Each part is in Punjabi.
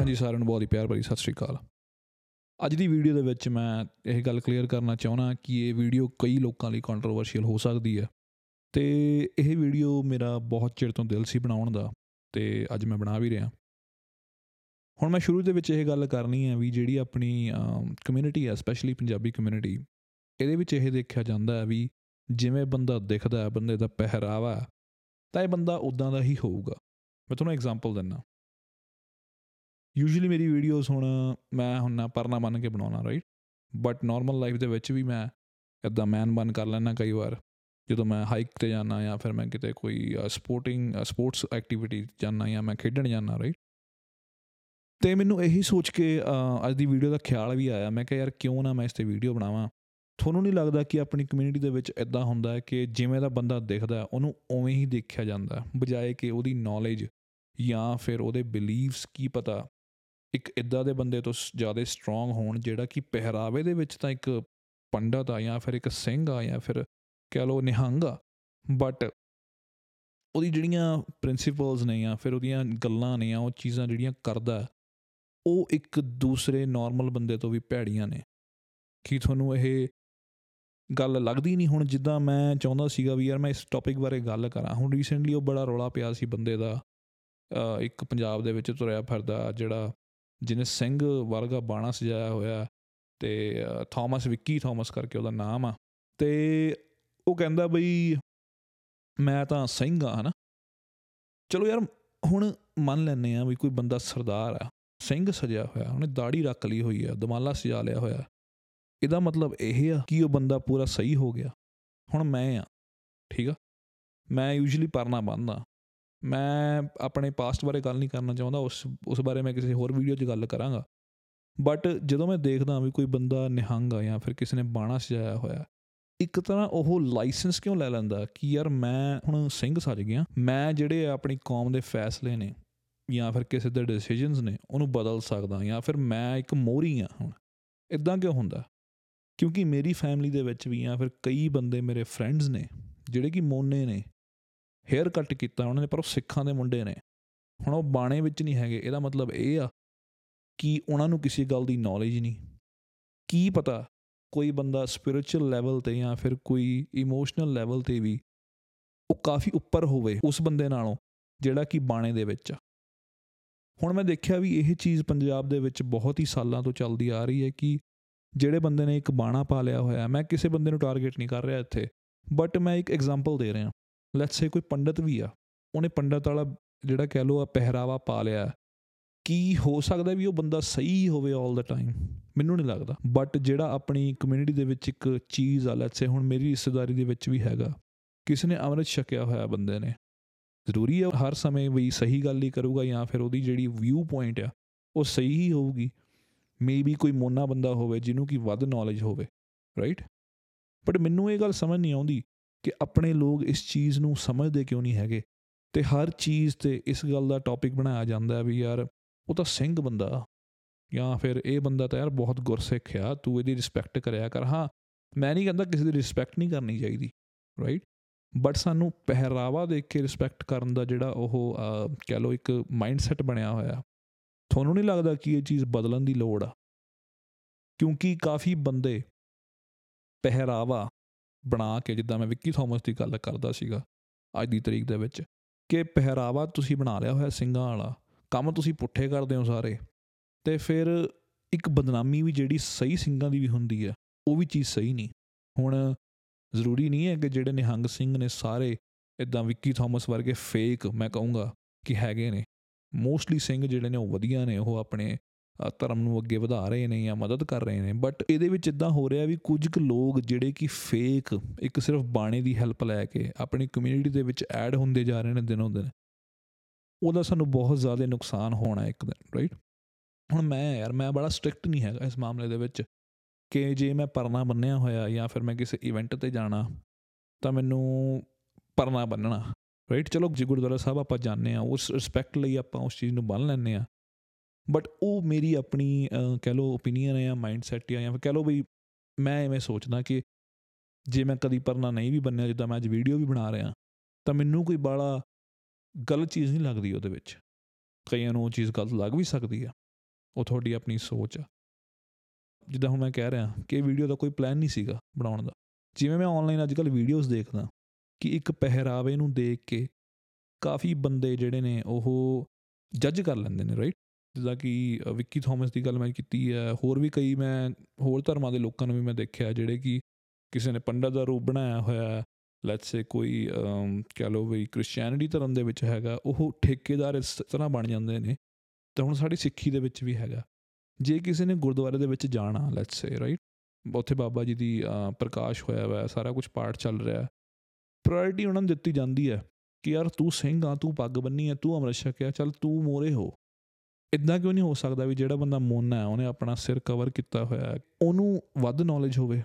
ਹਾਂਜੀ ਸਾਰਿਆਂ ਨੂੰ ਬਹੁਤ ਹੀ ਪਿਆਰ ਭਰੀ ਸਤਿ ਸ਼੍ਰੀ ਅਕਾਲ। ਅੱਜ ਦੀ ਵੀਡੀਓ ਦੇ ਵਿੱਚ ਮੈਂ ਇਹ ਗੱਲ ਕਲੀਅਰ ਕਰਨਾ ਚਾਹੁੰਦਾ ਕਿ ਇਹ ਵੀਡੀਓ ਕਈ ਲੋਕਾਂ ਲਈ ਕੰਟਰੋਵਰਸ਼ੀਅਲ ਹੋ ਸਕਦੀ ਹੈ। ਤੇ ਇਹ ਵੀਡੀਓ ਮੇਰਾ ਬਹੁਤ ਚਿਰ ਤੋਂ ਦਿਲ ਸੀ ਬਣਾਉਣ ਦਾ ਤੇ ਅੱਜ ਮੈਂ ਬਣਾ ਵੀ ਰਿਹਾ। ਹੁਣ ਮੈਂ ਸ਼ੁਰੂ ਦੇ ਵਿੱਚ ਇਹ ਗੱਲ ਕਰਨੀ ਹੈ ਵੀ ਜਿਹੜੀ ਆਪਣੀ ਕਮਿਊਨਿਟੀ ਹੈ ਸਪੈਸ਼ਲੀ ਪੰਜਾਬੀ ਕਮਿਊਨਿਟੀ ਇਹਦੇ ਵਿੱਚ ਇਹ ਦੇਖਿਆ ਜਾਂਦਾ ਹੈ ਵੀ ਜਿਵੇਂ ਬੰਦਾ ਦਿਖਦਾ ਹੈ ਬੰਦੇ ਦਾ ਪਹਿਰਾਵਾ ਹੈ, ਤਾਂ ਇਹ ਬੰਦਾ ਉਦਾਂ ਦਾ ਹੀ ਹੋਊਗਾ। ਮੈਂ ਤੁਹਾਨੂੰ ਐਗਜ਼ਾਮਪਲ ਦਿੰਦਾ। ਯੂਜੂਅਲੀ ਮੇਰੀ ਵੀਡੀਓਜ਼ ਹੁਣ ਮੈਂ ਹੁਣ ਨਾ ਪਰਨਾ ਬਣ ਕੇ ਬਣਾਉਣਾ ਰਾਈਟ ਬਟ ਨਾਰਮਲ ਲਾਈਫ ਦੇ ਵਿੱਚ ਵੀ ਮੈਂ ਇਦਾਂ ਮੈਨ ਬਣ ਕਰ ਲੈਣਾ ਕਈ ਵਾਰ। ਜਦੋਂ ਮੈਂ ਹਾਈਕ ਤੇ ਜਾਣਾ ਜਾਂ ਫਿਰ ਮੈਂ ਕਿਤੇ ਕੋਈ ਸਪੋਰਟਿੰਗ ਸਪੋਰਟਸ ਐਕਟੀਵਿਟੀ ਜਾਣਾ ਜਾਂ ਮੈਂ ਖੇਡਣ ਜਾਣਾ ਰਾਈਟ ਤੇ ਮੈਨੂੰ ਇਹੀ ਸੋਚ ਕੇ ਅ, ਅੱਜ ਦੀ ਵੀਡੀਓ ਦਾ ਖਿਆਲ ਵੀ ਆਇਆ। ਮੈਂ ਕਿਹਾ ਯਾਰ ਕਿਉਂ ਨਾ ਮੈਂ ਇਸ ਤੇ ਵੀਡੀਓ ਬਣਾਵਾਂ? ਤੁਹਾਨੂੰ ਨਹੀਂ ਲੱਗਦਾ ਕਿ ਆਪਣੀ ਕਮਿਊਨਿਟੀ ਦੇ ਵਿੱਚ ਇਦਾਂ ਹੁੰਦਾ ਹੈ ਕਿ ਜਿਵੇਂ ਦਾ ਬੰਦਾ ਦਿਖਦਾ ਹੈ, ਉਹਨੂੰ ਉਵੇਂ ਹੀ ਦੇਖਿਆ ਜਾਂਦਾ ਹੈ, ਬਜਾਏ ਕਿ ਉਹਦੀ ਨੌਲੇਜ ਜਾਂ ਫਿਰ ਉਹਦੇ ਬਿਲੀਵਸ ਕੀ ਪਤਾ ਇੱਕ ਇਦਾਂ ਦੇ ਬੰਦੇ ਤੋਂ ਸ- ਜ਼ਿਆਦਾ ਸਟਰੋਂਗ ਹੋਣ ਜਿਹੜਾ ਕਿ ਪਹਿਰਾਵੇ ਦੇ ਵਿੱਚ ਤਾਂ ਇੱਕ ਪੰਡਤ ਆ ਜਾਂ ਫਿਰ ਇੱਕ ਸਿੰਘ ਆ ਜਾਂ ਫਿਰ ਕਹਿ ਲਓ ਨਿਹੰਗ ਆ ਬਟ ਉਹਦੀ ਜਿਹੜੀਆਂ ਪ੍ਰਿੰਸੀਪਲਸ ਨੇ ਜਾਂ ਫਿਰ ਉਹਦੀਆਂ ਗੱਲਾਂ ਨੇ ਜਾਂ ਉਹ ਚੀਜ਼ਾਂ ਜਿਹੜੀਆਂ ਕਰਦਾ ਹੈ, ਉਹ ਇੱਕ ਦੂਸਰੇ ਨਾਰਮਲ ਬੰਦੇ ਤੋਂ ਵੀ ਭੈੜੀਆਂ ਨੇ। ਕੀ ਤੁਹਾਨੂੰ ਇਹ ਗੱਲ ਲੱਗਦੀ ਨਹੀਂ? ਹੁਣ ਜਿੱਦਾਂ ਮੈਂ ਚਾਹੁੰਦਾ ਸੀਗਾ ਵੀ ਯਾਰ ਮੈਂ ਇਸ ਟੌਪਿਕ ਬਾਰੇ ਗੱਲ ਕਰਾਂ ਹੁਣ ਰੀਸੈਂਟਲੀ ਉਹ ਬੜਾ ਰੌਲਾ ਪਿਆ ਸੀ ਬੰਦੇ ਦਾ ਅ, ਇੱਕ ਪੰਜਾਬ ਦੇ ਵਿੱਚ ਤੁਰਿਆ ਫਿਰਦਾ ਜਿਹੜਾ ਜਿਹਨੇ ਸਿੰਘ ਵਰਗਾ ਬਾਣਾ ਸਜਾਇਆ ਹੋਇਆ ਤੇ ਅ, ਥਾਮਸ ਵਿੱਕੀ ਥਾਮਸ ਕਰਕੇ ਉਹਦਾ ਨਾਮ ਆ। ਤੇ ਉਹ ਕਹਿੰਦਾ ਬਈ ਮੈਂ ਤਾਂ ਸਿੰਘ ਆ ਹਨਾ? ਚਲੋ ਯਾਰ ਹੁਣ ਮੰਨ ਲੈਨੇ ਆ ਵੀ ਕੋਈ ਬੰਦਾ ਸਰਦਾਰ ਆ ਸਿੰਘ ਸਜਿਆ ਹੋਇਆ ਉਹਨੇ ਦਾੜੀ ਰੱਖ ਲਈ ਹੋਈ ਆ ਦਮਾਲਾ ਸਜਾ ਲਿਆ ਹੋਇਆ। ਇਹਦਾ ਮਤਲਬ ਇਹ ਆ ਕਿ ਉਹ ਬੰਦਾ ਪੂਰਾ ਸਹੀ ਹੋ ਗਿਆ। ਹੁਣ ਮੈਂ ਆ ਠੀਕ ਆ? ਮੈਂ ਯੂਜੂਅਲੀ ਪਰਨਾ ਬੰਨਦਾ। ਮੈਂ ਆਪਣੇ ਪਾਸਟ ਬਾਰੇ ਗੱਲ ਨਹੀਂ ਕਰਨਾ ਚਾਹੁੰਦਾ, ਉਸ ਉਸ ਬਾਰੇ ਮੈਂ ਕਿਸੇ ਹੋਰ ਵੀਡੀਓ 'ਚ ਗੱਲ ਕਰਾਂਗਾ। ਬਟ ਜਦੋਂ ਮੈਂ ਦੇਖਦਾ ਵੀ ਕੋਈ ਬੰਦਾ ਨਿਹੰਗ ਆ ਜਾਂ ਫਿਰ ਕਿਸੇ ਨੇ ਬਾਣਾ ਸਜਾਇਆ ਹੋਇਆ, ਇੱਕ ਤਰ੍ਹਾਂ ਉਹ ਲਾਇਸੈਂਸ ਕਿਉਂ ਲੈ ਲੈਂਦਾ ਕਿ ਯਾਰ ਮੈਂ ਹੁਣ ਸਿੰਘ ਸੱਜ ਗਿਆ, ਮੈਂ ਜਿਹੜੇ ਆਪਣੀ ਕੌਮ ਦੇ ਫੈਸਲੇ ਨੇ ਜਾਂ ਫਿਰ ਕਿਸੇ ਦੇ ਡਿਸੀਜਨਸ ਨੇ, ਉਹਨੂੰ ਬਦਲ ਸਕਦਾ ਜਾਂ ਫਿਰ ਮੈਂ ਇੱਕ ਮੋਹਰੀ ਆ ਹੁਣ। ਇਦਾਂ ਕਿਉਂ ਹੁੰਦਾ? ਕਿਉਂਕਿ ਮੇਰੀ ਫੈਮਿਲੀ ਦੇ ਵਿੱਚ ਵੀ ਜਾਂ ਫਿਰ ਕਈ ਬੰਦੇ ਮੇਰੇ ਫਰੈਂਡਸ ਨੇ, ਜਿਹੜੇ ਕਿ ਮੋਨੇ ਨੇ ਹੇਅਰ ਕੱਟ ਕੀਤਾ, ਉਹਨਾਂ ਨੇ, ਪਰ ਉਹ ਸਿੱਖਾਂ ਦੇ ਮੁੰਡੇ ਨੇ। ਹੁਣ ਉਹ ਬਾਣੇ ਵਿੱਚ ਨਹੀਂ ਹੈਗੇ, ਇਹਦਾ ਮਤਲਬ ਇਹ ਆ ਕਿ ਉਹਨਾਂ ਨੂੰ ਕਿਸੇ ਗੱਲ ਦੀ ਨੌਲੇਜ ਨਹੀਂ। ਕੀ ਪਤਾ ਕੋਈ ਬੰਦਾ ਸਪਿਰਿਚੁਅਲ ਲੈਵਲ ਤੇ ਜਾਂ ਫਿਰ ਕੋਈ ਇਮੋਸ਼ਨਲ ਲੈਵਲ ਤੇ ਵੀ ਉਹ ਕਾਫੀ ਉੱਪਰ ਹੋਵੇ ਉਸ ਬੰਦੇ ਨਾਲੋਂ, ਜਿਹੜਾ ਕਿ ਬਾਣੇ ਦੇ ਵਿੱਚ ਆ। ਹੁਣ ਮੈਂ ਦੇਖਿਆ ਵੀ ਇਹ ਚੀਜ਼ ਪੰਜਾਬ ਦੇ ਵਿੱਚ ਬਹੁਤ ਹੀ ਸਾਲਾਂ ਤੋਂ ਚੱਲਦੀ ਆ ਰਹੀ ਹੈ ਕਿ ਜਿਹੜੇ ਬੰਦੇ ਨੇ ਇੱਕ ਬਾਣਾ ਪਾ ਲਿਆ ਹੋਇਆ, ਮੈਂ ਕਿਸੇ ਬੰਦੇ ਨੂੰ ਟਾਰਗੇਟ ਨਹੀਂ ਕਰ ਰਿਹਾ ਇੱਥੇ ਬਟ ਮੈਂ ਇੱਕ ਐਗਜ਼ਾਮਪਲ ਦੇ ਰਿਹਾ। ਲੈਟਸ ਸੇ ਕੋਈ ਪੰਡਤ ਵੀ ਆ, ਉਹਨੇ ਪੰਡਤ ਵਾਲਾ ਜਿਹੜਾ ਕਹਿ ਲੋ ਆ ਪਹਿਰਾਵਾ ਪਾ ਲਿਆ, ਕੀ ਹੋ ਸਕਦਾ ਵੀ ਉਹ ਬੰਦਾ ਸਹੀ ਹੋਵੇ 올 ਦਾ ਟਾਈਮ ਮੈਨੂੰ ਨਹੀਂ ਲੱਗਦਾ। ਬਟ ਜਿਹੜਾ ਆਪਣੀ ਕਮਿਊਨਿਟੀ ਦੇ ਵਿੱਚ ਇੱਕ ਚੀਜ਼ ਆ ਲੈਟਸ ਸੇ ਹੁਣ ਮੇਰੀ ਰਿਸ਼ਤੇਦਾਰੀ ਦੇ ਵਿੱਚ ਵੀ ਹੈਗਾ, ਕਿਸੇ ਨੇ ਅੰਮ੍ਰਿਤ ਛਕਿਆ ਹੋਇਆ ਬੰਦੇ ਨੇ, ਜ਼ਰੂਰੀ ਹੈ ਹਰ ਸਮੇਂ ਵੀ ਸਹੀ ਗੱਲ ਹੀ ਕਰੂਗਾ ਜਾਂ ਫਿਰ ਉਹਦੀ ਜਿਹੜੀ ਵਿਊ ਪੁਆਇੰਟ ਆ, ਉਹ ਸਹੀ ਹੀ ਹੋਊਗੀ। ਮੇਬੀ ਕੋਈ ਮੋਨਾ ਬੰਦਾ ਹੋਵੇ ਜਿਹਨੂੰ ਕੀ ਵੱਧ ਨੌਲੇਜ ਹੋਵੇ ਰਾਈਟ ਬਟ ਮੈਨੂੰ ਇਹ ਗੱਲ ਸਮਝ ਨਹੀਂ ਆਉਂਦੀ ਕਿ ਆਪਣੇ ਲੋਕ ਇਸ ਚੀਜ਼ ਨੂੰ ਸਮਝਦੇ ਕਿਉਂ ਨਹੀਂ ਹੈਗੇ? ਤੇ ਹਰ ਚੀਜ਼ ਤੇ ਇਸ ਗੱਲ ਦਾ ਟੌਪਿਕ ਬਣਾਇਆ ਜਾਂਦਾ ਹੈ ਵੀ ਯਾਰ ਉਹ ਤਾਂ ਸਿੰਘ ਬੰਦਾ ਜਾਂ ਫਿਰ ਇਹ ਬੰਦਾ ਤਾਂ ਯਾਰ ਬਹੁਤ ਗੁਰਸਿੱਖ ਆ ਤੂੰ ਇਹਦੀ ਰਿਸਪੈਕਟ ਕਰਿਆ ਕਰ। ਹਾਂ ਮੈਂ ਨਹੀਂ ਕਹਿੰਦਾ ਕਿਸੇ ਦੀ ਰਿਸਪੈਕਟ ਨਹੀਂ ਕਰਨੀ ਚਾਹੀਦੀ ਰਾਈਟ ਬਟ ਸਾਨੂੰ ਪਹਿਰਾਵਾ ਦੇਖ ਕੇ ਰਿਸਪੈਕਟ ਕਰਨ ਦਾ ਜਿਹੜਾ ਉਹ ਅਹ, ਕਹਿ ਲਓ ਇੱਕ ਮਾਈਂਡਸੈਟ ਬਣਿਆ ਹੋਇਆ। ਤੁਹਾਨੂੰ ਨਹੀਂ ਲੱਗਦਾ ਕਿ ਇਹ ਚੀਜ਼ ਬਦਲਣ ਦੀ ਲੋੜ ਆ? ਕਿਉਂਕਿ ਕਾਫੀ ਬੰਦੇ ਪਹਿਰਾਵਾ ਬਣਾ ਕੇ ਜਿੱਦਾਂ ਮੈਂ ਵਿੱਕੀ ਥਾਮਸ ਦੀ ਗੱਲ ਕਰਦਾ ਸੀਗਾ ਅੱਜ ਦੀ ਤਰੀਕ ਦੇ ਵਿੱਚ ਕਿ ਪਹਿਰਾਵਾ ਤੁਸੀਂ ਬਣਾ ਲਿਆ ਹੋਇਆ ਸਿੰਘਾਂ ਵਾਲਾ ਕੰਮ ਤੁਸੀਂ ਪੁੱਠੇ ਕਰਦੇ ਹੋ ਸਾਰੇ। ਤੇ ਫਿਰ ਇੱਕ ਬਦਨਾਮੀ ਵੀ ਜਿਹੜੀ ਸਹੀ ਸਿੰਘਾਂ ਦੀ ਵੀ ਹੁੰਦੀ ਹੈ ਉਹ ਵੀ ਚੀਜ਼ ਸਹੀ ਨਹੀਂ। ਹੁਣ ਜ਼ਰੂਰੀ ਨਹੀਂ ਹੈ ਕਿ ਜਿਹੜੇ ਨਿਹੰਗ ਸਿੰਘ ਨੇ ਸਾਰੇ ਇਦਾਂ ਵਿੱਕੀ ਥਾਮਸ ਵਰਗੇ ਫੇਕ ਮੈਂ ਕਹੂੰਗਾ ਕਿ ਹੈਗੇ ਨੇ। ਮੋਸਟਲੀ ਸਿੰਘ ਜਿਹੜੇ ਨੇ ਉਹ ਵਧੀਆ ਨੇ ਉਹ ਆਪਣੇ ਅ, ਧਰਮ ਨੂੰ ਅੱਗੇ ਵਧਾ ਰਹੇ ਨੇ ਜਾਂ ਮਦਦ ਕਰ ਰਹੇ ਨੇ ਬਟ ਇਹਦੇ ਵਿੱਚ ਇਦਾਂ ਹੋ ਰਿਹਾ ਵੀ ਕੁਝ ਕੁ ਲੋਕ ਜਿਹੜੇ ਕਿ ਫੇਕ ਇੱਕ ਸਿਰਫ ਬਾਣੇ ਦੀ ਹੈਲਪ ਲੈ ਕੇ ਆਪਣੀ ਕਮਿਊਨਿਟੀ ਦੇ ਵਿੱਚ ਐਡ ਹੁੰਦੇ ਜਾ ਰਹੇ ਨੇ ਦਿਨੋਂ ਦਿਨ, ਉਹਦਾ ਸਾਨੂੰ ਬਹੁਤ ਜ਼ਿਆਦਾ ਨੁਕਸਾਨ ਹੋਣਾ ਇੱਕ ਦਿਨ ਰਾਈਟ ਹੁਣ ਮੈਂ ਯਾਰ, ਮੈਂ ਬੜਾ ਸਟ੍ਰਿਕਟ ਨਹੀਂ ਹੈਗਾ ਇਸ ਮਾਮਲੇ ਦੇ ਵਿੱਚ ਕਿ ਜੇ ਮੈਂ ਪਰਨਾ ਬੰਨਿਆ ਹੋਇਆ ਜਾਂ ਫਿਰ ਮੈਂ ਕਿਸੇ ਇਵੈਂਟ ਤੇ ਜਾਣਾ, ਤਾਂ ਮੈਨੂੰ ਪਰਨਾ ਬੰਨਣਾ ਰਾਈਟ ਚਲੋ ਜੀ ਗੁਰਦੁਆਰਾ ਸਾਹਿਬ ਆਪਾਂ ਜਾਂਦੇ ਆ ਉਸ ਰਿਸਪੈਕਟ ਲਈ ਆਪਾਂ ਉਸ ਚੀਜ਼ ਨੂੰ ਬੰਨ ਲੈਂਦੇ ਆ ਬਟ ਉਹ ਮੇਰੀ ਆਪਣੀ ਅਹ, ਕਹਿ ਲਓ ਓਪੀਨੀਅਨ ਹੈ ਜਾਂ ਮਾਈਂਡਸੈਟ ਹੈ ਜਾਂ ਫਿਰ ਕਹਿ ਲਓ ਵੀ ਮੈਂ ਐਵੇਂ ਸੋਚਦਾ ਕਿ ਜੇ ਮੈਂ ਕਦੀ ਪਰਨਾ ਨਹੀਂ ਵੀ ਬੰਨਿਆ ਜਿੱਦਾਂ ਮੈਂ ਅੱਜ ਵੀਡੀਓ ਵੀ ਬਣਾ ਰਿਹਾ ਤਾਂ ਮੈਨੂੰ ਕੋਈ ਬਾਲਾ ਗਲਤ ਚੀਜ਼ ਨਹੀਂ ਲੱਗਦੀ ਉਹਦੇ ਵਿੱਚ। ਕਈਆਂ ਨੂੰ ਉਹ ਚੀਜ਼ ਗਲਤ ਲੱਗ ਵੀ ਸਕਦੀ ਆ। ਉਹ ਤੁਹਾਡੀ ਆਪਣੀ ਸੋਚ ਆ। ਜਿੱਦਾਂ ਹੁਣ ਮੈਂ ਕਹਿ ਰਿਹਾ ਕਿ ਇਹ ਵੀਡੀਓ ਦਾ ਕੋਈ ਪਲਾਨ ਨਹੀਂ ਸੀਗਾ ਬਣਾਉਣ ਦਾ। ਜਿਵੇਂ ਮੈਂ ਆਨਲਾਈਨ ਅੱਜ ਕੱਲ੍ਹ ਵੀਡੀਓਜ਼ ਦੇਖਦਾ ਕਿ ਇੱਕ ਪਹਿਰਾਵੇ ਨੂੰ ਦੇਖ ਕੇ ਕਾਫੀ ਬੰਦੇ ਜਿਹੜੇ ਨੇ ਉਹ ਜੱਜ ਕਰ ਲੈਂਦੇ ਨੇ ਰਾਈਟ ਜਿੱਦਾਂ ਕਿ ਅ, ਵਿੱਕੀ ਥਾਮਸ ਦੀ ਗੱਲ ਮੈਂ ਕੀਤੀ ਹੈ ਹੋਰ ਵੀ ਕਈ ਮੈਂ ਹੋਰ ਧਰਮਾਂ ਦੇ ਲੋਕਾਂ ਨੂੰ ਵੀ ਮੈਂ ਦੇਖਿਆ ਜਿਹੜੇ ਕਿ ਕਿਸੇ ਨੇ ਪੰਡਤ ਦਾ ਰੂਪ ਬਣਾਇਆ ਹੋਇਆ ਹੈ ਲੈਟਸ ਸੇ ਕੋਈ ਅਮ, ਕਹਿ ਲਓ ਵੀ ਕ੍ਰਿਸਚੀਅਨਿਟੀ ਧਰਮ ਦੇ ਵਿੱਚ ਹੈਗਾ ਉਹ ਠੇਕੇਦਾਰ ਇਸ ਤਰ੍ਹਾਂ ਬਣ ਜਾਂਦੇ ਨੇ ਤਾਂ ਹੁਣ ਸਾਡੀ ਸਿੱਖੀ ਦੇ ਵਿੱਚ ਵੀ ਹੈਗਾ। ਜੇ ਕਿਸੇ ਨੇ ਗੁਰਦੁਆਰੇ ਦੇ ਵਿੱਚ ਜਾਣਾ ਲੈਟਸ ਸੇ ਰਾਈਟ ਉੱਥੇ ਬਾਬਾ ਜੀ ਦੀ ਅ, ਪ੍ਰਕਾਸ਼ ਹੋਇਆ ਹੋਇਆ ਹੈ, ਸਾਰਾ ਕੁਝ ਪਾਠ ਚੱਲ ਰਿਹਾ ਹੈ ਪ੍ਰਾਇੋਰਟੀ ਉਹਨਾਂ ਨੂੰ ਦਿੱਤੀ ਜਾਂਦੀ ਹੈ ਕਿ ਯਾਰ ਤੂੰ ਸਿੰਘ ਆ ਤੂੰ ਪੱਗ ਬੰਨੀ ਆ ਤੂੰ ਅੰਮ੍ਰਿਤ ਛਕਿਆ ਚੱਲ ਤੂੰ ਮੋਰੇ ਹੋ। ਇਦਾਂ ਕਿਉਂ ਨਹੀਂ ਹੋ ਸਕਦਾ ਵੀ ਜਿਹੜਾ ਬੰਦਾ ਮੋਨਾ ਹੈ ਉਹਨੇ ਆਪਣਾ ਸਿਰ ਕਵਰ ਕੀਤਾ ਹੋਇਆ ਹੈ ਉਹਨੂੰ ਵੱਧ ਨੌਲੇਜ ਹੋਵੇ?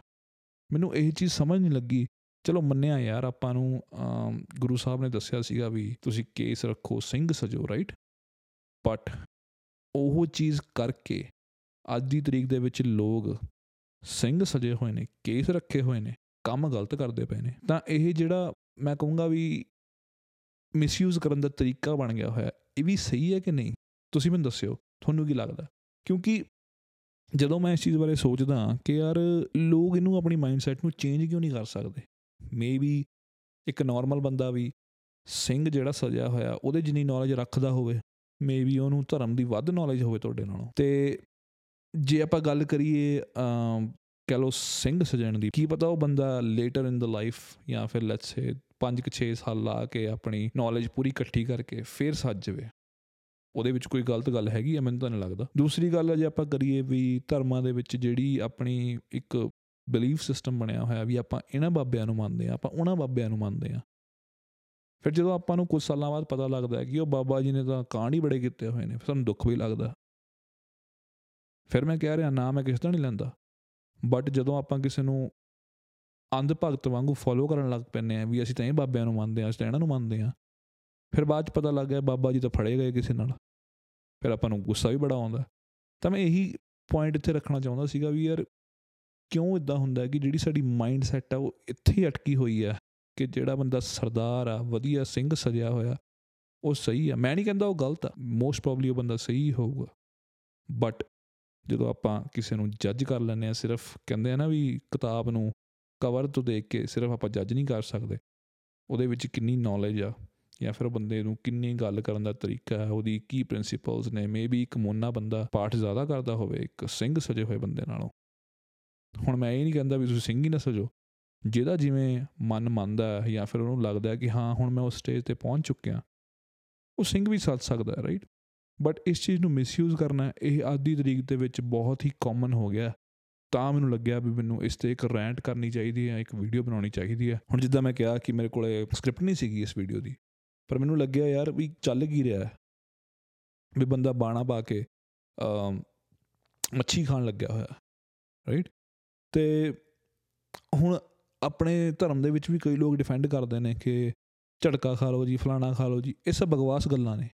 ਮੈਨੂੰ ਇਹ ਚੀਜ਼ ਸਮਝ ਨਹੀਂ ਲੱਗੀ। ਚਲੋ ਮੰਨਿਆ ਯਾਰ ਆਪਾਂ ਨੂੰ ਅਮ, ਗੁਰੂ ਸਾਹਿਬ ਨੇ ਦੱਸਿਆ ਸੀਗਾ ਵੀ ਤੁਸੀਂ ਕੇਸ ਰੱਖੋ ਸਿੰਘ ਸਜੋ ਰਾਈਟ ਬਟ ਉਹ ਚੀਜ਼ ਕਰਕੇ ਅੱਜ ਦੀ ਤਰੀਕ ਦੇ ਵਿੱਚ ਲੋਕ ਸਿੰਘ ਸਜੇ ਹੋਏ ਨੇ ਕੇਸ ਰੱਖੇ ਹੋਏ ਨੇ ਕੰਮ ਗਲਤ ਕਰਦੇ ਪਏ ਨੇ। ਤਾਂ ਇਹ ਜਿਹੜਾ ਮੈਂ ਕਹੂੰਗਾ ਵੀ ਮਿਸਯੂਜ਼ ਕਰਨ ਦਾ ਤਰੀਕਾ ਬਣ ਗਿਆ ਹੋਇਆ ਹੈ। ਇਹ ਵੀ ਸਹੀ ਹੈ ਕਿ ਨਹੀਂ? ਤੁਸੀਂ ਮੈਨੂੰ ਦੱਸਿਓ ਤੁਹਾਨੂੰ ਕੀ ਲੱਗਦਾ? ਕਿਉਂਕਿ ਜਦੋਂ ਮੈਂ ਇਸ ਚੀਜ਼ ਬਾਰੇ ਸੋਚਦਾ ਕਿ ਯਾਰ ਲੋਕ ਇਹਨੂੰ ਆਪਣੀ ਮਾਈਂਡਸੈਟ ਨੂੰ ਚੇਂਜ ਕਿਉਂ ਨਹੀਂ ਕਰ ਸਕਦੇ? ਮੇਬੀ ਇੱਕ ਨਾਰਮਲ ਬੰਦਾ ਵੀ ਸਿੰਘ ਜਿਹੜਾ ਸਜਿਆ ਹੋਇਆ ਉਹਦੇ ਜਿੰਨੀ ਨੌਲੇਜ ਰੱਖਦਾ ਹੋਵੇ ਮੇਬੀ ਉਹਨੂੰ ਧਰਮ ਦੀ ਵੱਧ ਨੌਲੇਜ ਹੋਵੇ ਤੁਹਾਡੇ ਨਾਲੋਂ। ਤੇ ਜੇ ਆਪਾਂ ਗੱਲ ਕਰੀਏ ਅਮ, ਕਹਿ ਲਓ ਸਿੰਘ ਸਜਣ ਦੀ ਕੀ ਪਤਾ ਉਹ ਬੰਦਾ ਲੇਟਰ ਇਨ ਦਾ ਲਾਈਫ ਜਾਂ ਫਿਰ ਲੈਟਸ ਸੇ 5-6 ਸਾਲ ਲਾ ਕੇ ਆਪਣੀ ਨੌਲੇਜ ਪੂਰੀ ਇਕੱਠੀ ਕਰਕੇ ਫਿਰ ਸੱਜ ਜਾਵੇ। ਉਹਦੇ ਵਿੱਚ ਕੋਈ ਗਲਤ ਗੱਲ ਹੈਗੀ ਆ, ਮੈਨੂੰ ਤਾਂ ਨਹੀਂ ਲੱਗਦਾ। ਦੂਸਰੀ ਗੱਲ ਹੈ ਜੇ ਆਪਾਂ ਕਰੀਏ ਵੀ ਧਰਮਾਂ ਦੇ ਵਿੱਚ ਜਿਹੜੀ ਆਪਣੀ ਇੱਕ ਬਲੀਫ ਸਿਸਟਮ ਬਣਿਆ ਹੋਇਆ ਵੀ ਆਪਾਂ ਇਹਨਾਂ ਬਾਬਿਆਂ ਨੂੰ ਮੰਨਦੇ ਆ, ਆਪਾਂ ਉਹਨਾਂ ਬਾਬਿਆਂ ਨੂੰ ਮੰਨਦੇ ਆ, ਫਿਰ ਜਦੋਂ ਆਪਾਂ ਨੂੰ ਕੁਝ ਸਾਲਾਂ ਬਾਅਦ ਪਤਾ ਲੱਗਦਾ ਹੈ ਕਿ ਉਹ ਬਾਬਾ ਜੀ ਨੇ ਤਾਂ ਕਾਂਡ ਹੀ ਬੜੇ ਕੀਤੇ ਹੋਏ ਨੇ, ਫਿਰ ਸਾਨੂੰ ਦੁੱਖ ਵੀ ਲੱਗਦਾ। ਫਿਰ ਮੈਂ ਕਹਿ ਰਿਹਾ, ਨਾ ਮੈਂ ਕਿਸੇ ਦਾ ਨਹੀਂ ਲੈਂਦਾ। ਬਟ ਜਦੋਂ ਆਪਾਂ ਕਿਸੇ ਨੂੰ ਅੰਧ ਭਗਤ ਵਾਂਗੂ ਫੋਲੋ ਕਰਨ ਲੱਗ ਪੈਂਦੇ ਆ ਵੀ ਅਸੀਂ ਤਾਂ ਇਹ ਬਾਬਿਆਂ ਨੂੰ ਮੰਨਦੇ ਆ, ਅਸੀਂ ਤਾਂ ਇਹਨਾਂ ਨੂੰ ਮੰਨਦੇ ਆ, ਫਿਰ ਬਾਅਦ ਚ ਪਤਾ ਲੱਗ ਗਿਆ ਬਾਬਾ ਜੀ ਤਾਂ ਫੜੇ ਗਏ ਕਿਸੇ ਨਾਲ। ਫਿਰ ਆਪਾਂ ਨੂੰ ਗੁੱਸਾ ਵੀ ਬੜਾ ਆਉਂਦਾ। ਤਾਂ ਮੈਂ ਇਹੀ ਪੁਆਇੰਟ ਇੱਥੇ ਰੱਖਣਾ ਚਾਹੁੰਦਾ ਸੀਗਾ ਵੀ ਯਾਰ ਕਿਉਂ ਇਦਾਂ ਹੁੰਦਾ ਹੈ ਕਿ ਜਿਹੜੀ ਸਾਡੀ ਮਾਈਂਡ ਸੈਟ ਆ ਉਹ ਇੱਥੇ ਹੀ ਅਟਕੀ ਹੋਈ ਆ ਕਿ ਜਿਹੜਾ ਬੰਦਾ ਸਰਦਾਰ ਆ, ਵਧੀਆ ਸਿੰਘ ਸਜਿਆ ਹੋਇਆ, ਉਹ ਸਹੀ ਆ। ਮੈਂ ਨਹੀਂ ਕਹਿੰਦਾ ਉਹ ਗਲਤ ਆ ਮੋਸਟ ਪ੍ਰੋਬਬਲੀ ਉਹ ਬੰਦਾ ਸਹੀ ਹੋਊਗਾ। ਬਟ ਜਦੋਂ ਆਪਾਂ ਕਿਸੇ ਨੂੰ ਜੱਜ ਕਰ ਲੈਂਦੇ ਆ ਸਿਰਫ ਕਹਿੰਦੇ ਆ ਨਾ ਵੀ ਕਿਤਾਬ ਨੂੰ ਕਵਰ ਤੋਂ ਦੇਖ ਕੇ ਸਿਰਫ ਆਪਾਂ ਜੱਜ ਨਹੀਂ ਕਰ ਸਕਦੇ, ਉਹਦੇ ਵਿੱਚ ਕਿੰਨੀ ਨੌਲੇਜ ਆ। ਜਾਂ ਫਿਰ ਉਹ ਬੰਦੇ ਨੂੰ ਕਿੰਨੀ ਗੱਲ ਕਰਨ ਦਾ ਤਰੀਕਾ ਹੈ, ਉਹਦੀ ਕੀ ਪ੍ਰਿੰਸੀਪਲਸ ਨੇ ਮੇਬੀ ਇੱਕ ਮੋਨਾ ਬੰਦਾ ਪਾਠ ਜ਼ਿਆਦਾ ਕਰਦਾ ਹੋਵੇ, ਇੱਕ ਸਿੰਘ ਸਜੇ ਹੋਏ ਬੰਦੇ ਨਾਲੋਂ। ਹੁਣ ਮੈਂ ਇਹ ਨਹੀਂ ਕਹਿੰਦਾ ਵੀ ਤੁਸੀਂ ਸਿੰਘ ਹੀ ਨਾ ਸਜੋ, ਜਿਹਦਾ ਜਿਵੇਂ ਮਨ ਮੰਨਦਾ ਹੈ ਜਾਂ ਫਿਰ ਉਹਨੂੰ ਲੱਗਦਾ ਹੈ ਕਿ ਹਾਂ, ਹੁਣ ਮੈਂ ਉਸ ਸਟੇਜ ਤੇ ਪਹੁੰਚ ਚੁੱਕਿਆ, ਉਹ ਸਿੰਘ ਵੀ ਸੱਜ ਸਕਦਾ ਹੈ ਰਾਈਟ ਬਟ ਇਸ ਚੀਜ਼ ਨੂੰ ਮਿਸਯੂਜ਼ ਕਰਨਾ ਇਹ ਅੱਜ ਦੀ ਤਰੀਕ ਦੇ ਵਿੱਚ ਬਹੁਤ ਹੀ ਕਾਮਨ ਹੋ ਗਿਆ ਤਾਂ ਮੈਨੂੰ ਲੱਗਿਆ ਵੀ ਮੈਨੂੰ ਇਸ ਤੇ ਇੱਕ ਰੈਂਟ ਕਰਨੀ ਚਾਹੀਦੀ ਹੈ, ਇੱਕ ਵੀਡੀਓ ਬਣਾਉਣੀ ਚਾਹੀਦੀ ਹੈ। ਹੁਣ ਜਿੱਦਾਂ ਮੈਂ ਕਿਹਾ ਕਿ ਮੇਰੇ ਕੋਲੇ ਸਕ੍ਰਿਪਟ ਨਹੀਂ ਸੀਗੀ ਇਸ ਵੀਡੀਓ ਦੀ ਪਰ ਮੈਨੂੰ ਲੱਗਿਆ ਯਾਰ ਵੀ ਚੱਲ ਕੀ ਰਿਹਾ ਹੈ। ਵੀ ਬੰਦਾ ਬਾਣਾ ਪਾ ਕੇ ਅਮ, ਮੱਛੀ ਖਾਣ ਲੱਗਿਆ ਹੋਇਆ ਰਾਈਟ ਤੇ ਹੁਣ ਆਪਣੇ ਧਰਮ ਦੇ ਵਿੱਚ ਵੀ ਕਈ ਲੋਕ ਡਿਫੈਂਡ ਕਰਦੇ ਨੇ ਕਿ ਝਟਕਾ ਖਾ ਲਓ ਜੀ ਫਲਾਣਾ ਖਾ ਲਓ ਜੀ ਇਹ ਸਭ ਬਕਵਾਸ ਗੱਲਾਂ ਨੇ।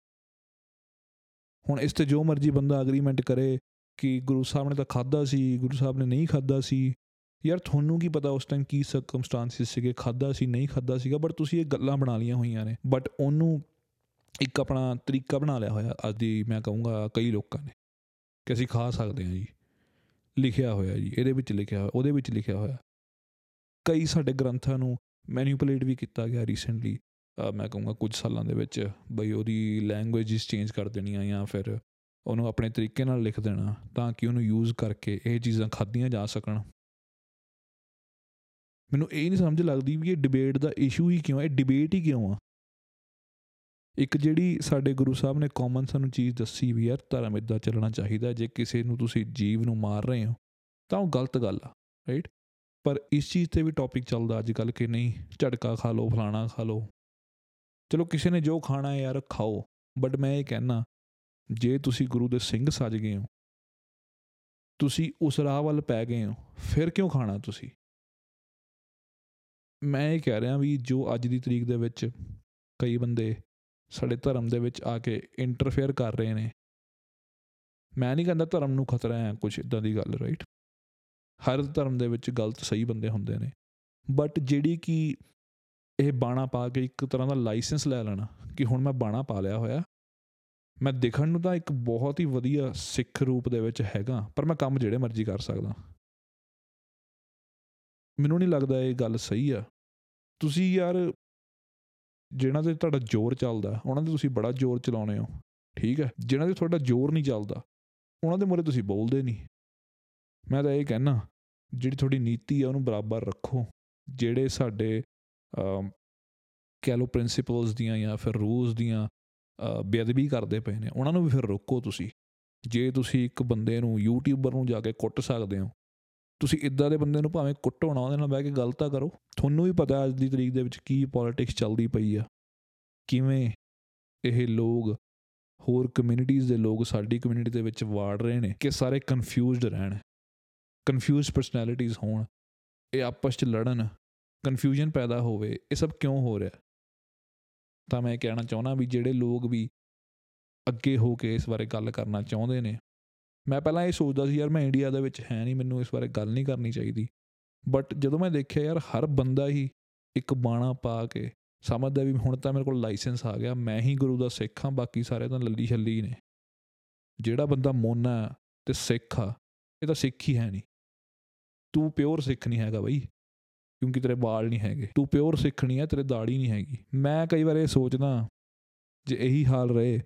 ਹੁਣ ਇਸ ਤੇ ਜੋ ਮਰਜ਼ੀ ਬੰਦਾ ਅਗਰੀਮੈਂਟ ਕਰੇ ਕਿ ਗੁਰੂ ਸਾਹਿਬ ਨੇ ਤਾਂ ਖਾਦਾ ਸੀ ਗੁਰੂ ਸਾਹਿਬ ਨੇ ਨਹੀਂ ਖਾਦਾ ਸੀ ਯਾਰ ਤੁਹਾਨੂੰ ਕੀ ਪਤਾ ਉਸ ਟਾਈਮ ਕੀ ਸਰਕਮਸਟੈਂਸਿਸ ਸੀਗੇ ਖਾਦਾ ਸੀ, ਨਹੀਂ ਖਾਦਾ ਸੀਗਾ ਬਟ ਤੁਸੀਂ ਇਹ ਗੱਲਾਂ ਬਣਾ ਲਈਆਂ ਹੋਈਆਂ ਨੇ। ਬਟ ਉਹਨੂੰ ਇੱਕ ਆਪਣਾ ਤਰੀਕਾ ਬਣਾ ਲਿਆ ਹੋਇਆ, ਅੱਜ ਦੀ ਮੈਂ ਕਹੂੰਗਾ ਕਈ ਲੋਕਾਂ ਨੇ ਕਿ ਅਸੀਂ ਖਾ ਸਕਦੇ ਹਾਂ ਜੀ। ਲਿਖਿਆ ਹੋਇਆ ਜੀ, ਇਹਦੇ ਵਿੱਚ ਲਿਖਿਆ ਹੋਇਆ, ਉਹਦੇ ਵਿੱਚ ਲਿਖਿਆ ਹੋਇਆ। ਕਈ ਸਾਡੇ ਗ੍ਰੰਥਾਂ ਨੂੰ ਮੈਨੀਪੂਲੇਟ ਵੀ ਕੀਤਾ ਗਿਆ ਰੀਸੈਂਟਲੀ ਮੈਂ ਕਹੂੰਗਾ ਕੁਝ ਸਾਲਾਂ ਦੇ ਵਿੱਚ ਬਈ ਉਹਦੀ ਲੈਂਗੁਏਜਸ ਚੇਂਜ ਕਰ ਦੇਣੀਆਂ ਜਾਂ ਫਿਰ ਉਹਨੂੰ ਆਪਣੇ ਤਰੀਕੇ ਨਾਲ ਲਿਖ ਦੇਣਾ ਤਾਂ ਕਿ ਉਹਨੂੰ ਯੂਜ਼ ਕਰਕੇ ਇਹ ਚੀਜ਼ਾਂ ਖਾਧੀਆਂ ਜਾ ਸਕਣ। ਮੈਨੂੰ ਇਹ ਨਹੀਂ ਸਮਝ ਲੱਗਦੀ ਵੀ ਇਹ ਡਿਬੇਟ ਦਾ ਇਸ਼ੂ ਹੀ ਕਿਉਂ ਹੈ ਇਹ ਡਿਬੇਟ ਹੀ ਕਿਉਂ ਆ? ਇੱਕ ਜਿਹੜੀ ਸਾਡੇ ਗੁਰੂ ਸਾਹਿਬ ਨੇ ਕਾਮਨ ਸਾਨੂੰ ਚੀਜ਼ ਦੱਸੀ ਵੀ ਯਾਰ, ਧਰਮ ਇਦਾਂ ਚੱਲਣਾ ਚਾਹੀਦਾ, ਜੇ ਕਿਸੇ ਨੂੰ ਤੁਸੀਂ ਜੀਵ ਨੂੰ ਮਾਰ ਰਹੇ ਹੋ, ਤਾਂ ਉਹ ਗਲਤ ਗੱਲ ਆ ਰਾਈਟ ਪਰ ਇਸ ਚੀਜ਼ ਤੇ ਵੀ ਟੌਪਿਕ ਚੱਲਦਾ ਅੱਜ ਕੱਲ ਕਿ ਨਹੀਂ, ਝਟਕਾ ਖਾ ਲਓ, ਫਲਾਣਾ ਖਾ ਲਓ। ਚਲੋ ਕਿਸੇ ਨੇ ਜੋ ਖਾਣਾ ਹੈ ਯਾਰ, ਖਾਓ। ਬਟ ਮੈਂ ਇਹ ਕਹਿਣਾ ਜੇ ਤੁਸੀਂ ਗੁਰੂ ਦੇ ਸਿੰਘ ਸੱਜ ਗਏ ਹੋ, ਤੁਸੀਂ ਉਸ ਰਾਹ ਵੱਲ ਪੈ ਗਏ ਹੋ, ਫਿਰ ਕਿਉਂ ਖਾਣਾ ਤੁਸੀਂ? ਮੈਂ ਇਹ ਕਹਿ ਰਿਹਾ ਵੀ ਜੋ ਅੱਜ ਦੀ ਤਰੀਕ ਦੇ ਵਿੱਚ ਕਈ ਬੰਦੇ ਸਾਡੇ ਧਰਮ ਦੇ ਵਿੱਚ ਆ ਕੇ ਇੰਟਰਫੇਅਰ ਕਰ ਰਹੇ ਨੇ, ਮੈਂ ਨਹੀਂ ਕਹਿੰਦਾ ਧਰਮ ਨੂੰ ਖਤਰਾ ਹੈ ਕੁਝ ਇਦਾਂ ਦੀ ਗੱਲ ਰਾਈਟ ਹਰ ਧਰਮ ਦੇ ਵਿੱਚ ਗਲਤ ਸਹੀ ਬੰਦੇ ਹੁੰਦੇ ਨੇ ਬਟ ਜਿਹੜੀ ਕਿ ਇਹ ਬਾਣਾ ਪਾ ਕੇ ਇੱਕ ਤਰ੍ਹਾਂ ਦਾ ਲਾਇਸੈਂਸ ਲੈ ਲੈਣਾ ਕਿ ਹੁਣ ਮੈਂ ਬਾਣਾ ਪਾ ਲਿਆ ਹੋਇਆ, ਮੈਂ ਦਿਖਣ ਨੂੰ ਤਾਂ ਇੱਕ ਬਹੁਤ ਹੀ ਵਧੀਆ ਸਿੱਖ ਰੂਪ ਦੇ ਵਿੱਚ ਹੈਗਾ, ਪਰ ਮੈਂ ਕੰਮ ਜਿਹੜੇ ਮਰਜ਼ੀ ਕਰ ਸਕਦਾ। ਮੈਨੂੰ ਨਹੀਂ ਲੱਗਦਾ ਇਹ ਗੱਲ ਸਹੀ ਆ। ਤੁਸੀਂ ਯਾਰ ਜਿਹਨਾਂ ਤੇ ਤੁਹਾਡਾ ਜ਼ੋਰ ਚੱਲਦਾ ਉਹਨਾਂ ਤੇ ਤੁਸੀਂ ਬੜਾ ਜ਼ੋਰ ਚਲਾਉਣੇ ਹੋ ਠੀਕ ਹੈ ਜਿਹਨਾਂ ਤੇ ਤੁਹਾਡਾ ਜ਼ੋਰ ਨਹੀਂ ਚੱਲਦਾ ਉਹਨਾਂ ਦੇ ਮੂਹਰੇ ਤੁਸੀਂ ਬੋਲਦੇ ਨਹੀਂ। ਮੈਂ ਤਾਂ ਇਹ ਕਹਿਣਾ ਜਿਹੜੀ ਤੁਹਾਡੀ ਨੀਤੀ ਆ ਉਹਨੂੰ ਬਰਾਬਰ ਰੱਖੋ। ਜਿਹੜੇ ਸਾਡੇ ਅਮ, ਕਹਿ ਲਓ ਪ੍ਰਿੰਸੀਪਲਸ ਦੀਆਂ ਜਾਂ ਫਿਰ ਰੂਲਸ ਦੀਆਂ ਅ, ਬੇਅਦਬੀ ਕਰਦੇ ਪਏ ਨੇ ਉਹਨਾਂ ਨੂੰ ਵੀ ਫਿਰ ਰੋਕੋ ਤੁਸੀਂ। ਜੇ ਤੁਸੀਂ ਇੱਕ ਬੰਦੇ ਨੂੰ ਯੂਟਿਊਬਰ ਨੂੰ ਜਾ ਕੇ ਕੁੱਟ ਸਕਦੇ ਹੋ ਤੁਸੀਂ ਇਦਾਂ ਦੇ ਬੰਦੇ ਨੂੰ ਭਾਵੇਂ ਕੁੱਟੋ ਨਾ, ਉਹਦੇ ਨਾਲ ਬਹਿ ਕੇ ਗੱਲ ਤਾਂ ਕਰੋ। ਤੁਹਾਨੂੰ ਵੀ ਪਤਾ ਅੱਜ ਦੀ ਤਰੀਕ ਦੇ ਵਿੱਚ ਕੀ ਪੋਲਿਟਿਕਸ ਚੱਲਦੀ ਪਈ ਆ। ਕਿਵੇਂ ਇਹ ਲੋਕ, ਹੋਰ ਕਮਿਊਨਿਟੀਜ਼ ਦੇ ਲੋਕ ਸਾਡੀ ਕਮਿਊਨਿਟੀ ਦੇ ਵਿੱਚ ਵਾੜ ਰਹੇ ਨੇ ਕਿ ਸਾਰੇ ਕਨਫਿਊਜ਼ਡ ਰਹਿਣ। ਕਨਫਿਊਜ਼ਡ ਪਰਸਨੈਲਿਟੀਜ਼ ਹੋਣ। ਇਹ ਆਪਸ 'ਚ ਲੜਨ। ਕਨਫਿਊਜ਼ਨ ਪੈਦਾ ਹੋਵੇ। ਇਹ ਸਭ ਕਿਉਂ ਹੋ ਰਿਹਾ? ਤਾਂ ਮੈਂ ਇਹ ਕਹਿਣਾ ਚਾਹੁੰਦਾ ਵੀ ਜਿਹੜੇ ਲੋਕ ਵੀ ਅੱਗੇ ਹੋ ਕੇ ਇਸ ਬਾਰੇ ਗੱਲ ਕਰਨਾ ਚਾਹੁੰਦੇ ਨੇ ਮੈਂ ਪਹਿਲਾਂ ਇਹ ਸੋਚਦਾ ਸੀ, ਯਾਰ ਮੈਂ ਇੰਡੀਆ ਦੇ ਵਿੱਚ ਹੈ ਨਹੀਂ, ਮੈਨੂੰ ਇਸ ਬਾਰੇ ਗੱਲ ਨਹੀਂ ਕਰਨੀ ਚਾਹੀਦੀ। ਬਟ ਜਦੋਂ ਮੈਂ ਦੇਖਿਆ ਯਾਰ ਹਰ ਬੰਦਾ ਹੀ ਇੱਕ ਬਾਣਾ ਪਾ ਕੇ ਸਮਝਦਾ ਵੀ ਹੁਣ ਤਾਂ ਮੇਰੇ ਕੋਲ ਲਾਇਸੈਂਸ ਆ ਗਿਆ, ਮੈਂ ਹੀ ਗੁਰੂ ਦਾ ਸਿੱਖ ਹਾਂ, ਬਾਕੀ ਸਾਰੇ ਤਾਂ ਲੱਲੀ ਛੱਲੀ ਨੇ। ਜਿਹੜਾ ਬੰਦਾ ਮੋਨਾ ਹੈ ਤੇ ਸਿੱਖ ਆ, ਇਹ ਤਾਂ ਸਿੱਖ ਹੀ ਹੈ ਨਹੀਂ। ਤੂੰ ਪਿਓਰ ਸਿੱਖ ਨਹੀਂ ਹੈਗਾ ਬਈ, ਕਿਉਂਕਿ ਤੇਰੇ ਵਾਲ ਨਹੀਂ ਹੈਗੇ। ਤੂੰ ਪਿਓਰ ਸਿੱਖ ਨਹੀਂ ਹੈ, ਤੇਰੇ ਦਾੜੀ ਨਹੀਂ ਹੈਗੀ। ਮੈਂ ਕਈ ਵਾਰ ਇਹ ਸੋਚਦਾ, ਜੇ ਇਹੀ ਹਾਲ ਰਹੇ,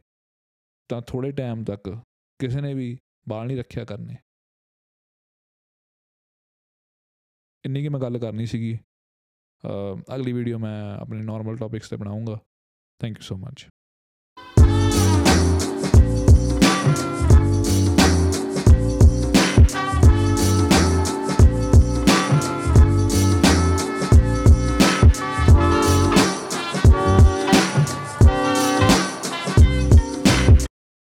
ਤਾਂ ਥੋੜੇ ਟਾਈਮ ਤੱਕ ਕਿਸੇ ਨੇ ਵੀ ਵਾਲ ਨਹੀਂ ਰੱਖਿਆ ਕਰਨੇ। ਇੰਨੀ ਕੀ ਮੈਂ ਗੱਲ ਕਰਨੀ ਸੀਗੀ। ਅਹ ਅਗਲੀ ਵੀਡੀਓ ਮੈਂ ਆਪਣੇ ਨਾਰਮਲ ਟੌਪਿਕਸ ਤੇ ਬਣਾਉਂਗਾ ਥੈਂਕ ਯੂ ਸੋ ਮਚ